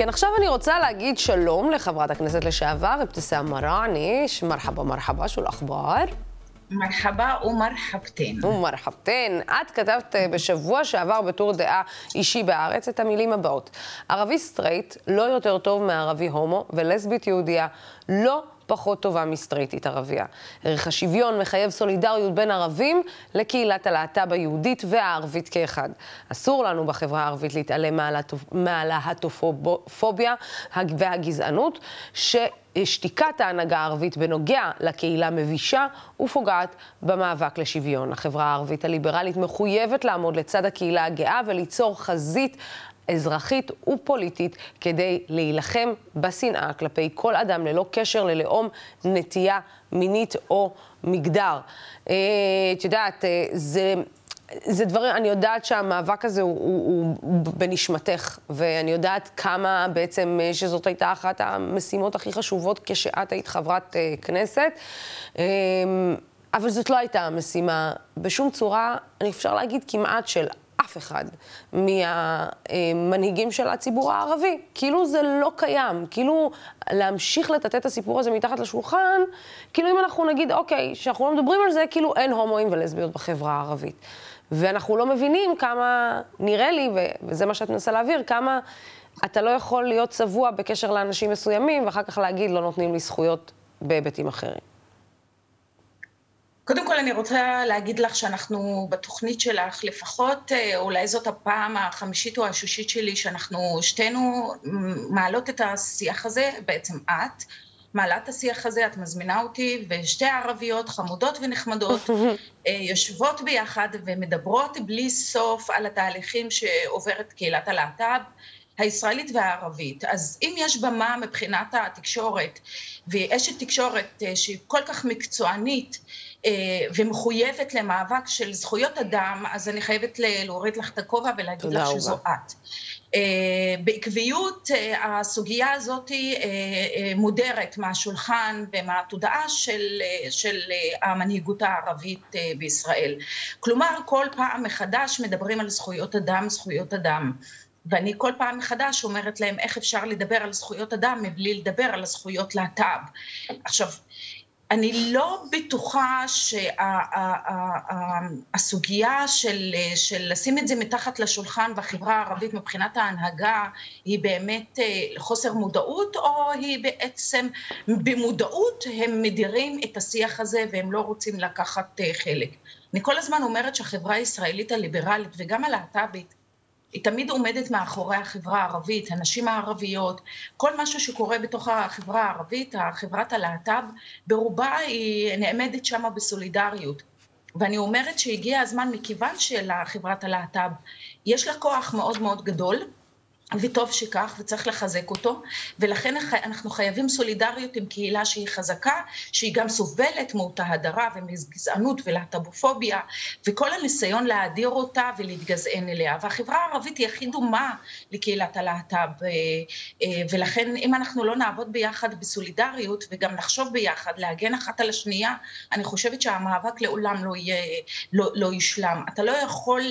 כן, עכשיו אני רוצה להגיד שלום לחברת הכנסת לשעבר, אבתיסאם מראענה, مرحبا مرحبا, شو الأخبار. مرحبا ومرحبتين. ومرحبتين. את כתבת אה, בשבוע שעבר בטור דעה אישי בארץ את המילים הבאות: ערבי סטרייט לא יותר טוב מערבי הומו, ולסבית יהודייה לא פחות טובה מסטרייטית ערבייה. ערך השוויון מחייב סולידריות בין ערבים לקהילת הלהט"ב היהודית והערבית כאחד. אסור לנו בחברה הערבית להתעלם מהלהטופוביה והגזענות, ששתיקת ההנהגה הערבית בנוגע לקהילה מבישה ופוגעת במאבק לשוויון. החברה הערבית הליברלית מחויבת לעמוד לצד הקהילה הגאה וליצור חזית אזרחית ופוליטית כדי להילחם בשנאה כלפי כל אדם ללא קשר ללאום, נטייה מינית או מגדר. אה, את יודעת, אה, זה... זה דברים, אני יודעת שהמאבק הזה הוא, הוא, הוא בנשמתך, ואני יודעת כמה בעצם, אה, שזאת הייתה אחת המשימות הכי חשובות כשאת היית חברת כנסת. אבל זאת לא הייתה המשימה בשום צורה, אני אפשר להגיד כמעט של אף אחד מהמנהיגים של הציבור הערבי. כאילו זה לא קיים. כאילו להמשיך לטאטא את הסיפור הזה מתחת לשולחן, כאילו אם אנחנו נגיד, אוקיי, שאנחנו לא מדברים על זה, כאילו אין הומואים ולסביות בחברה הערבית. ואנחנו לא מבינים כמה, נראה לי, וזה מה שאת מנסה להעביר, כמה אתה לא יכול להיות צבוע בקשר לאנשים מסוימים, ואחר כך להגיד, לא נותנים לי זכויות בהיבטים אחרים. קודם כל אני רוצה להגיד לך שאנחנו בתוכנית שלך, לפחות אה, אולי זאת הפעם החמישית או השישית שלי, שאנחנו שתינו מעלות את השיח הזה, בעצם את, מעלה את השיח הזה, את מזמינה אותי, ושתי ערביות חמודות ונחמדות אה, יושבות ביחד ומדברות בלי סוף על התהליכים שעוברת קהילת הלהט"ב. הישראלית והערבית. אז אם יש במה מבחינת התקשורת, ואשת תקשורת אה, שהיא כל כך מקצוענית, אה, ומחויבת למאבק של זכויות אדם, אז אני חייבת להוריד לך את הכובע ולהגיד לך שזו את. אה, בעקביות הסוגיה הזאת מודרת מהשולחן ומהתודעה של, של המנהיגות הערבית בישראל. כלומר, כל פעם מחדש מדברים על זכויות אדם, זכויות אדם. ואני כל פעם מחדש אומרת להם איך אפשר לדבר על זכויות אדם מבלי לדבר על הזכויות להט"ב. עכשיו, אני לא בטוחה שהסוגיה של, של לשים את זה מתחת לשולחן בחברה הערבית מבחינת ההנהגה היא באמת אה, חוסר מודעות או היא בעצם במודעות הם מדירים את השיח הזה והם לא רוצים לקחת אה, חלק. אני כל הזמן אומרת שהחברה הישראלית הליברלית וגם הלהט"בית היא תמיד עומדת מאחורי החברה הערבית, הנשים הערביות, כל משהו שקורה בתוך החברה הערבית, החברת הלהט"ב, ברובה היא נעמדת שם בסולידריות. ואני אומרת שהגיע הזמן, מכיוון שלחברת הלהט"ב יש לה כוח מאוד מאוד גדול, וטוב שכך, וצריך לחזק אותו, ולכן אנחנו חייבים סולידריות עם קהילה שהיא חזקה, שהיא גם סובלת מאותה הדרה ומגזענות ולהט"בופוביה, וכל הניסיון להדיר אותה ולהתגזען אליה. והחברה הערבית היא הכי דומה לקהילת הלהט"ב, אה, אה, ולכן אם אנחנו לא נעבוד ביחד בסולידריות וגם נחשוב ביחד, להגן אחת על השנייה, אני חושבת שהמאבק לעולם לא, יהיה, לא, לא יושלם. אתה לא יכול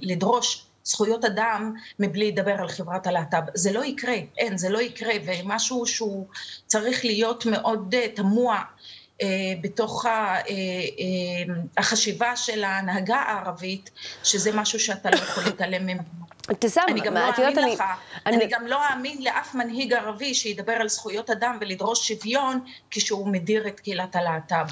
לדרוש זכויות אדם מבלי לדבר על חברת הלהט"ב. זה לא יקרה, אין, זה לא יקרה, ומשהו שהוא צריך להיות מאוד uh, תמוה uh, בתוך ה, uh, החשיבה של ההנהגה הערבית, שזה משהו שאתה לא יכול להתעלם ממנו. אבתיסאם, אני גם לא אאמין לך, אני... אני גם לא אאמין לאף מנהיג ערבי שידבר על זכויות אדם ולדרוש שוויון כשהוא מדיר את קהילת הלהט"ב.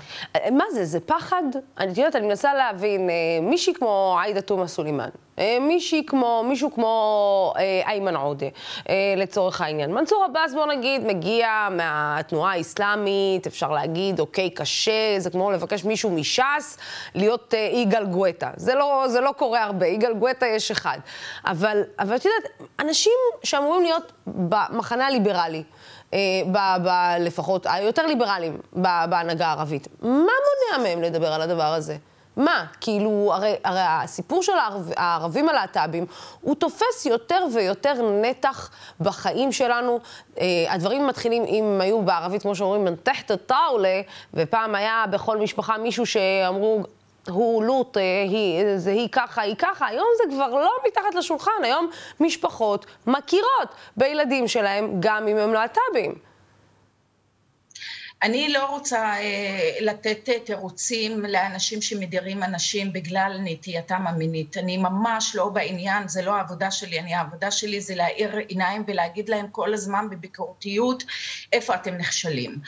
מה זה, זה פחד? אני יודעת, אני מנסה להבין, מישהי כמו עאידה תומא סולימאן, אה, מישהי כמו, מישהו כמו אה, איימן עודה, אה, לצורך העניין. מנסור עבאס, בוא נגיד, מגיע מהתנועה האסלאמית, אפשר להגיד, אוקיי, קשה, זה כמו לבקש מישהו מש"ס להיות יגאל גואטה. זה לא, זה לא קורה הרבה, יגאל גואטה יש אחד. אבל, אבל את יודעת, אנשים שאמורים להיות במחנה הליברלי, ב, ב, לפחות היותר ליברליים בהנהגה הערבית, מה מונע מהם לדבר על הדבר הזה? מה? כאילו, הרי, הרי הסיפור של הערב, הערבים הלהט"בים, הוא תופס יותר ויותר נתח בחיים שלנו. אה, הדברים מתחילים, אם היו בערבית, כמו שאומרים, מנתחת טאולה, ופעם היה בכל משפחה מישהו שאמרו, הוא לוט, היא, זה היא ככה, היא ככה, היום זה כבר לא מתחת לשולחן, היום משפחות מכירות בילדים שלהם, גם אם הם להט"בים. אני לא רוצה אה, לתת אה, תירוצים לאנשים שמדירים אנשים בגלל נטייתם המינית. אני ממש לא בעניין, זה לא העבודה שלי. אני, העבודה שלי זה להאיר עיניים ולהגיד להם כל הזמן בביקורתיות איפה אתם נכשלים.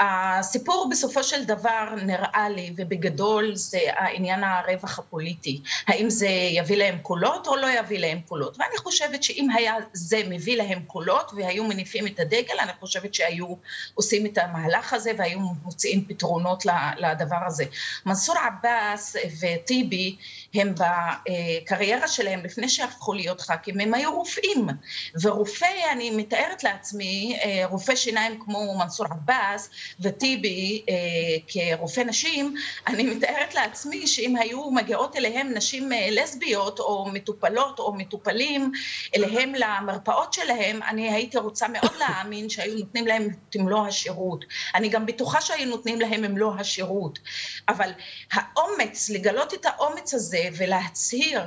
הסיפור בסופו של דבר נראה לי, ובגדול זה העניין הרווח הפוליטי. האם זה יביא להם קולות או לא יביא להם קולות? ואני חושבת שאם היה זה מביא להם קולות והיו מניפים את הדגל, אני חושבת שהיו עושים את המהלך הזה והיו מוצאים פתרונות לדבר הזה. מנסור עבאס וטיבי הם בקריירה שלהם, לפני שהפכו להיות ח"כים, הם היו רופאים. ורופא, אני מתארת לעצמי, רופא שיניים כמו מנסור עבאס, וטיבי אה, כרופא נשים, אני מתארת לעצמי שאם היו מגיעות אליהם נשים אה, לסביות או מטופלות או מטופלים אליהם למרפאות שלהם, אני הייתי רוצה מאוד להאמין שהיו נותנים להם את מלוא השירות. אני גם בטוחה שהיו נותנים להם מלוא השירות. אבל האומץ, לגלות את האומץ הזה ולהצהיר,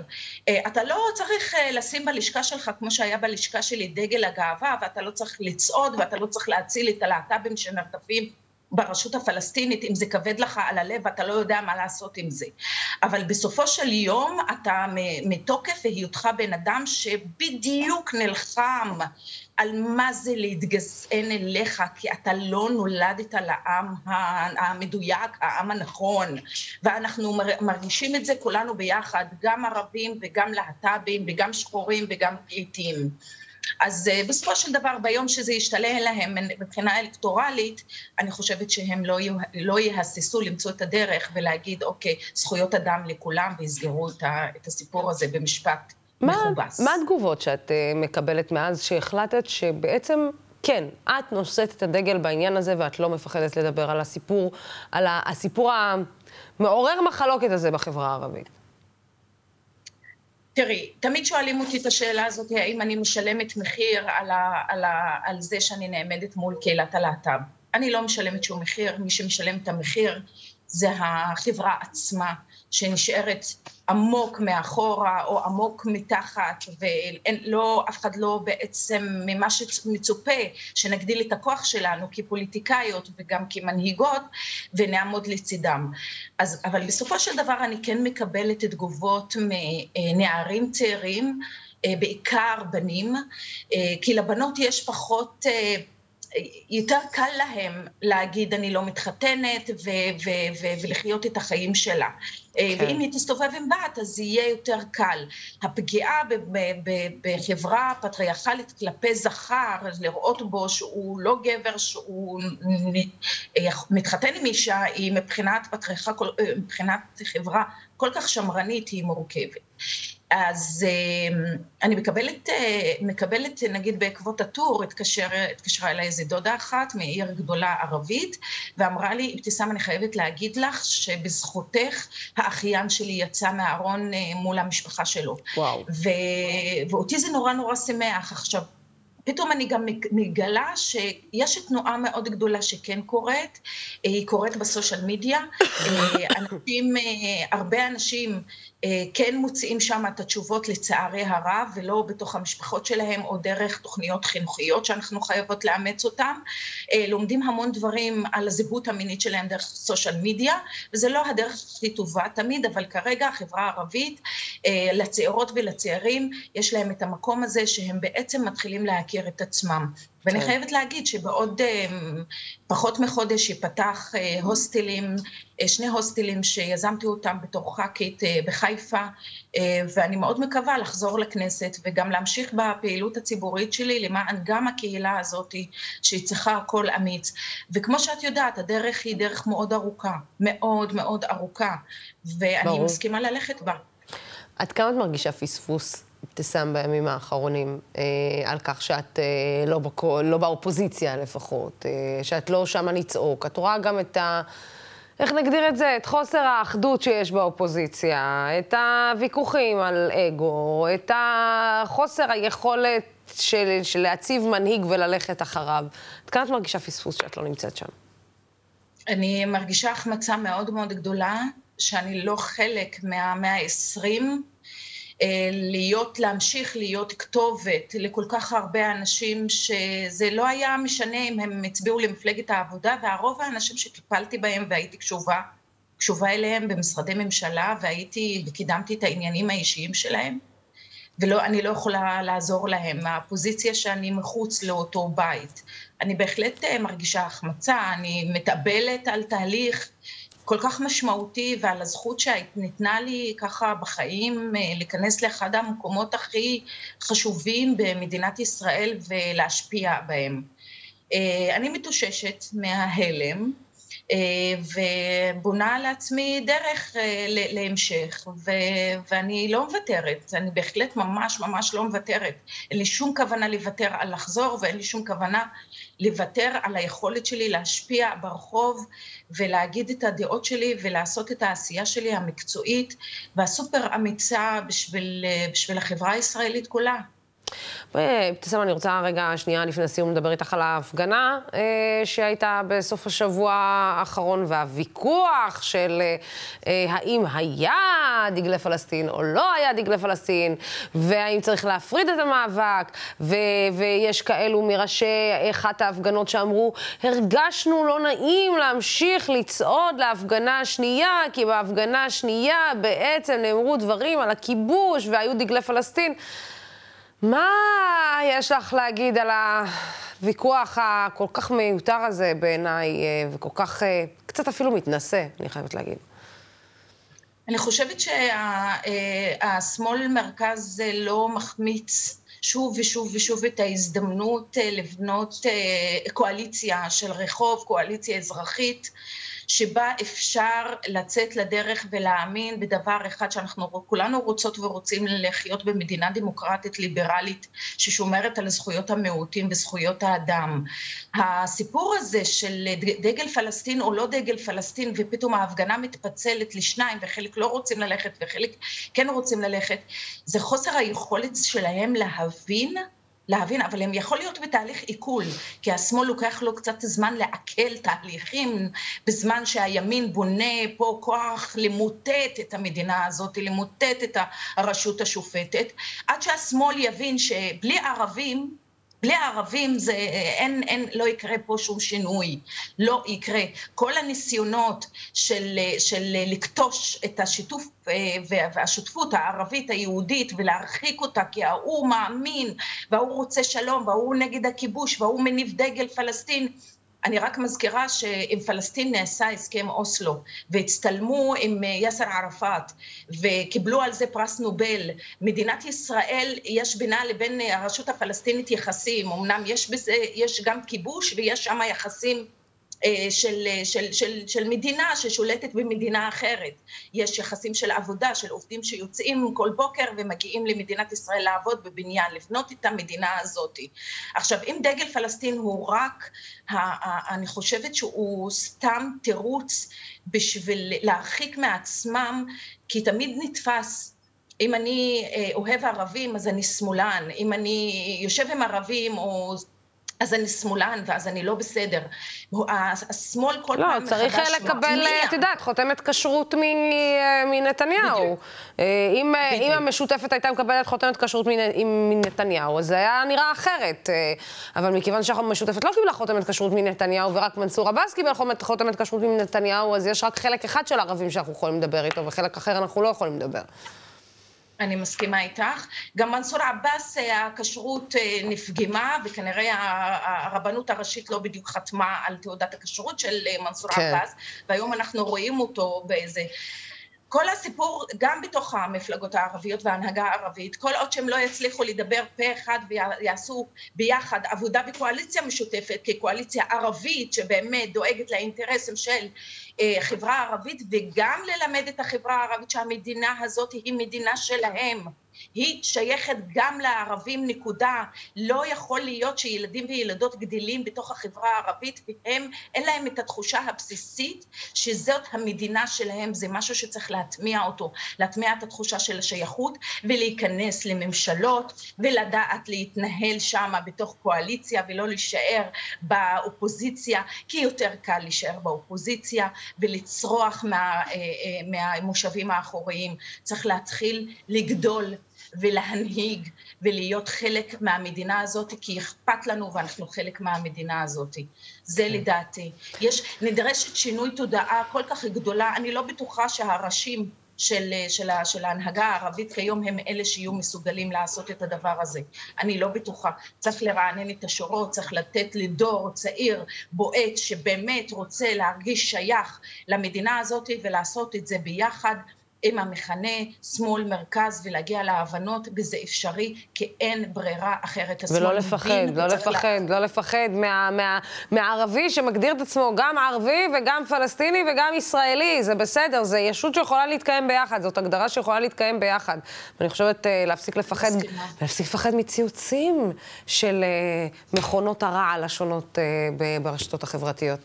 אה, אתה לא צריך אה, לשים בלשכה שלך, כמו שהיה בלשכה שלי, דגל הגאווה, ואתה לא צריך לצעוד ואתה לא צריך להציל את הלהט"בים שנרדפים ברשות הפלסטינית, אם זה כבד לך על הלב ואתה לא יודע מה לעשות עם זה. אבל בסופו של יום אתה מתוקף היותך בן אדם שבדיוק נלחם על מה זה להתגזען אליך, כי אתה לא נולדת לעם המדויק, העם הנכון. ואנחנו מרגישים את זה כולנו ביחד, גם ערבים וגם להט"בים וגם שחורים וגם פליטים. אז uh, בסופו של דבר, ביום שזה ישתלם להם מבחינה אלקטורלית, אני חושבת שהם לא, לא יהססו למצוא את הדרך ולהגיד, אוקיי, זכויות אדם לכולם, ויסגרו את, ה, את הסיפור הזה במשפט מה, מכובס. מה התגובות שאת uh, מקבלת מאז שהחלטת שבעצם... כן, את נושאת את הדגל בעניין הזה ואת לא מפחדת לדבר על הסיפור, על הסיפור המעורר מחלוקת הזה בחברה הערבית. תראי, תמיד שואלים אותי את השאלה הזאת, האם אני משלמת מחיר על, ה, על, ה, על זה שאני נעמדת מול קהילת הלהט"ב. אני לא משלמת שום מחיר, מי שמשלם את המחיר זה החברה עצמה, שנשארת עמוק מאחורה או עמוק מתחת, ולא, אף אחד לא בעצם ממה שמצופה שנגדיל את הכוח שלנו כפוליטיקאיות וגם כמנהיגות ונעמוד לצידם. אז, אבל בסופו של דבר אני כן מקבלת תגובות מנערים צעירים, בעיקר בנים, אה, כי לבנות יש פחות אה, יותר קל להם להגיד אני לא מתחתנת ו- ו- ו- ולחיות את החיים שלה. כן. ואם היא תסתובב עם בת אז יהיה יותר קל. הפגיעה ב- ב- בחברה פטריארכלית כלפי זכר, לראות בו שהוא לא גבר, שהוא מתחתן עם אישה, היא מבחינת פטריארכה, מבחינת חברה כל כך שמרנית, היא מורכבת. אז אמ, אני מקבלת, אה, מקבלת, נגיד בעקבות הטור, התקשר, התקשרה אליי איזה דודה אחת מעיר גדולה ערבית, ואמרה לי, אבתיסאם, אני חייבת להגיד לך שבזכותך האחיין שלי יצא מהארון אה, מול המשפחה שלו. וואו. ו... ואותי זה נורא נורא שמח. עכשיו, פתאום אני גם מגלה שיש תנועה מאוד גדולה שכן קורית, אה, היא קורית בסושיאל מדיה. אנשים, הרבה אנשים אה, כן מוצאים שם את התשובות לצערי הרב, ולא בתוך המשפחות שלהם או דרך תוכניות חינוכיות שאנחנו חייבות לאמץ אותן. אה, לומדים המון דברים על הזהות המינית שלהם דרך סושיאל מדיה, וזה לא הדרך הכי טובה תמיד, אבל כרגע החברה הערבית, אה, לצעירות ולצעירים, יש להם את המקום הזה שהם בעצם מתחילים להכיר את עצמם. ואני כן. חייבת להגיד שבעוד פחות מחודש ייפתח הוסטלים, שני הוסטלים שיזמתי אותם בתור ח"כית בחיפה. חיפה, אה, ואני מאוד מקווה לחזור לכנסת וגם להמשיך בפעילות הציבורית שלי למען גם הקהילה הזאת שהיא צריכה קול אמיץ. וכמו שאת יודעת, הדרך היא דרך מאוד ארוכה, מאוד מאוד ארוכה, ואני ברור. מסכימה ללכת בה. עד כמה את מרגישה פספוס? אבתיסאם בימים האחרונים, אה, על כך שאת אה, לא, בקו, לא באופוזיציה לפחות, אה, שאת לא שמה לצעוק. את רואה גם את ה... איך נגדיר את זה? את חוסר האחדות שיש באופוזיציה, את הוויכוחים על אגו, את החוסר היכולת של, של להציב מנהיג וללכת אחריו. עד כמה את מרגישה פספוס שאת לא נמצאת שם? אני מרגישה החמצה מאוד מאוד גדולה, שאני לא חלק מהמאה ה-20, אה, להיות, להמשיך להיות כתובת לכל כך הרבה אנשים שזה לא היה משנה אם הם הצביעו למפלגת העבודה והרוב האנשים שטיפלתי בהם והייתי קשובה, קשובה אליהם במשרדי ממשלה והייתי וקידמתי את העניינים האישיים שלהם ואני לא יכולה לעזור להם מהפוזיציה שאני מחוץ לאותו בית. אני בהחלט אה, מרגישה החמצה, אני מתאבלת על תהליך כל כך משמעותי ועל הזכות שניתנה לי ככה בחיים אה, להיכנס לאחד המקומות הכי חשובים במדינת ישראל ולהשפיע בהם. אה, אני מתאוששת מההלם. אה, ובונה לעצמי דרך להמשך, ו- ואני לא מוותרת, אני בהחלט ממש ממש לא מוותרת. אין לי שום כוונה לוותר על לחזור, ואין לי שום כוונה לוותר על היכולת שלי להשפיע ברחוב ולהגיד את הדעות שלי ולעשות את העשייה שלי המקצועית והסופר אמיצה בשביל, בשביל החברה הישראלית כולה. אבתיסאם, אני רוצה רגע, שנייה לפני הסיום, לדבר איתך על ההפגנה אה, שהייתה בסוף השבוע האחרון, והוויכוח של אה, אה, האם היה דגלי פלסטין או לא היה דגלי פלסטין, והאם צריך להפריד את המאבק, ו- ויש כאלו מראשי אחת ההפגנות שאמרו, הרגשנו לא נעים להמשיך לצעוד להפגנה השנייה, כי בהפגנה השנייה בעצם נאמרו דברים על הכיבוש והיו דגלי פלסטין. מה יש לך להגיד על הוויכוח הכל כך מיותר הזה בעיניי, אה, וכל כך, אה, קצת אפילו מתנשא, אני חייבת להגיד. אני חושבת שהשמאל אה, לא מחמיץ שוב ושוב ושוב את ההזדמנות לבנות קואליציה של רחוב, קואליציה אזרחית. שבה אפשר לצאת לדרך ולהאמין בדבר אחד שאנחנו כולנו רוצות ורוצים לחיות במדינה דמוקרטית ליברלית ששומרת על זכויות המיעוטים וזכויות האדם. הסיפור הזה של דגל פלסטין או לא דגל פלסטין ופתאום ההפגנה מתפצלת לשניים וחלק לא רוצים ללכת וחלק כן רוצים ללכת, זה חוסר היכולת שלהם להבין להבין, אבל הם יכול להיות בתהליך עיכול, כי השמאל לוקח לו קצת זמן לעכל תהליכים, בזמן שהימין בונה פה כוח למוטט את המדינה הזאת, למוטט את הרשות השופטת, עד שהשמאל יבין שבלי ערבים בלי הערבים זה, אין, אין, לא יקרה פה שום שינוי, לא יקרה. כל הניסיונות של, של לכתוש את השיתוף אה, והשותפות הערבית היהודית ולהרחיק אותה כי ההוא מאמין וההוא רוצה שלום וההוא נגד הכיבוש וההוא מניף דגל פלסטין, אני רק מזכירה שעם פלסטין נעשה הסכם אוסלו, והצטלמו עם אה, יאסר ערפאת, וקיבלו על זה פרס נובל. מדינת ישראל, יש בינה לבין אה, הרשות הפלסטינית יחסים, אמנם יש בזה, יש גם כיבוש ויש שם יחסים של, של, של, של מדינה ששולטת במדינה אחרת. יש יחסים של עבודה, של עובדים שיוצאים כל בוקר ומגיעים למדינת ישראל לעבוד בבניין, לבנות את המדינה הזאת. עכשיו, אם דגל פלסטין הוא רק, אני חושבת שהוא סתם תירוץ בשביל להרחיק מעצמם, כי תמיד נתפס אם אני אה, אוהב ערבים אז אני שמאלן, אם אני יושב עם ערבים או אז אני שמאלן, ואז אני לא בסדר. השמאל כל לא, פעם מחדש. לא, צריך לקבל, את יודעת, חותמת כשרות מנתניהו. אה, אם, אה, אם המשותפת הייתה מקבלת חותמת כשרות מנתניהו, אז זה היה נראה אחרת. אה, אבל מכיוון שהמשותפת לא קיבלה חותמת כשרות מנתניהו, ורק מנסור עבאס קיבל חותמת כשרות מנתניהו, אז יש רק חלק אחד של ערבים שאנחנו יכולים לדבר איתו, וחלק אחר אנחנו לא יכולים לדבר. אני מסכימה איתך. גם מנסור עבאס, אה, הכשרות אה, נפגמה, וכנראה הרבנות הראשית לא בדיוק חתמה על תעודת הכשרות של אה, מנסור כן. עבאס, והיום אנחנו רואים אותו באיזה... כל הסיפור, גם בתוך המפלגות הערביות וההנהגה הערבית, כל עוד שהם לא יצליחו לדבר פה אחד ויעשו ביחד עבודה בקואליציה משותפת, כקואליציה ערבית שבאמת דואגת לאינטרסים של אה, חברה ערבית, וגם ללמד את החברה הערבית שהמדינה הזאת היא מדינה שלהם. היא שייכת גם לערבים, נקודה. לא יכול להיות שילדים וילדות גדלים בתוך החברה הערבית והם, אין להם את התחושה הבסיסית שזאת המדינה שלהם, זה משהו שצריך להטמיע אותו, להטמיע את התחושה של השייכות ולהיכנס לממשלות ולדעת להתנהל שם בתוך קואליציה ולא להישאר באופוזיציה, כי יותר קל להישאר באופוזיציה ולצרוח מה, אה, אה, מהמושבים האחוריים. צריך להתחיל לגדול ולהנהיג ולהיות חלק מהמדינה הזאת, כי אכפת לנו ואנחנו חלק מהמדינה הזאת. זה כן. לדעתי. יש, נדרשת שינוי תודעה כל כך גדולה, אני לא בטוחה שהראשים של, של, של ההנהגה הערבית כיום הם אלה שיהיו מסוגלים לעשות את הדבר הזה. אני לא בטוחה. צריך לרענן את השורות, צריך לתת לדור צעיר, בועט, שבאמת רוצה להרגיש שייך למדינה הזאת ולעשות את זה ביחד. עם המכנה שמאל מרכז ולהגיע להבנות וזה אפשרי כי אין ברירה אחרת. ולא לפחד, לא לפחד, לה... לא לפחד מה, מה, מהערבי שמגדיר את עצמו גם ערבי וגם פלסטיני וגם ישראלי, זה בסדר, זה ישות שיכולה להתקיים ביחד, זאת הגדרה שיכולה להתקיים ביחד. ואני חושבת אה, להפסיק לפחד, להפסיק לפחד מציוצים של uh, מכונות הרעל השונות uh, ברשתות החברתיות.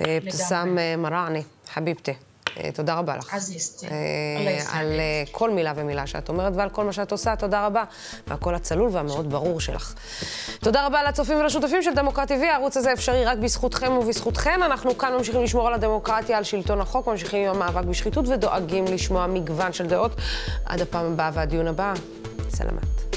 אבתסאם מראענה, חביבתי. אה, תודה רבה לך. עזיזתי. אה, על אה, כל מילה ומילה שאת אומרת ועל כל מה שאת עושה, תודה רבה. והקול הצלול והמאוד ברור שלך. תודה רבה לצופים ולשותפים של דמוקרט TV, הערוץ הזה אפשרי רק בזכותכם ובזכותכן. אנחנו כאן ממשיכים לשמור על הדמוקרטיה, על שלטון החוק, ממשיכים עם המאבק בשחיתות ודואגים לשמוע מגוון של דעות. עד הפעם הבאה והדיון הבא, סלמת.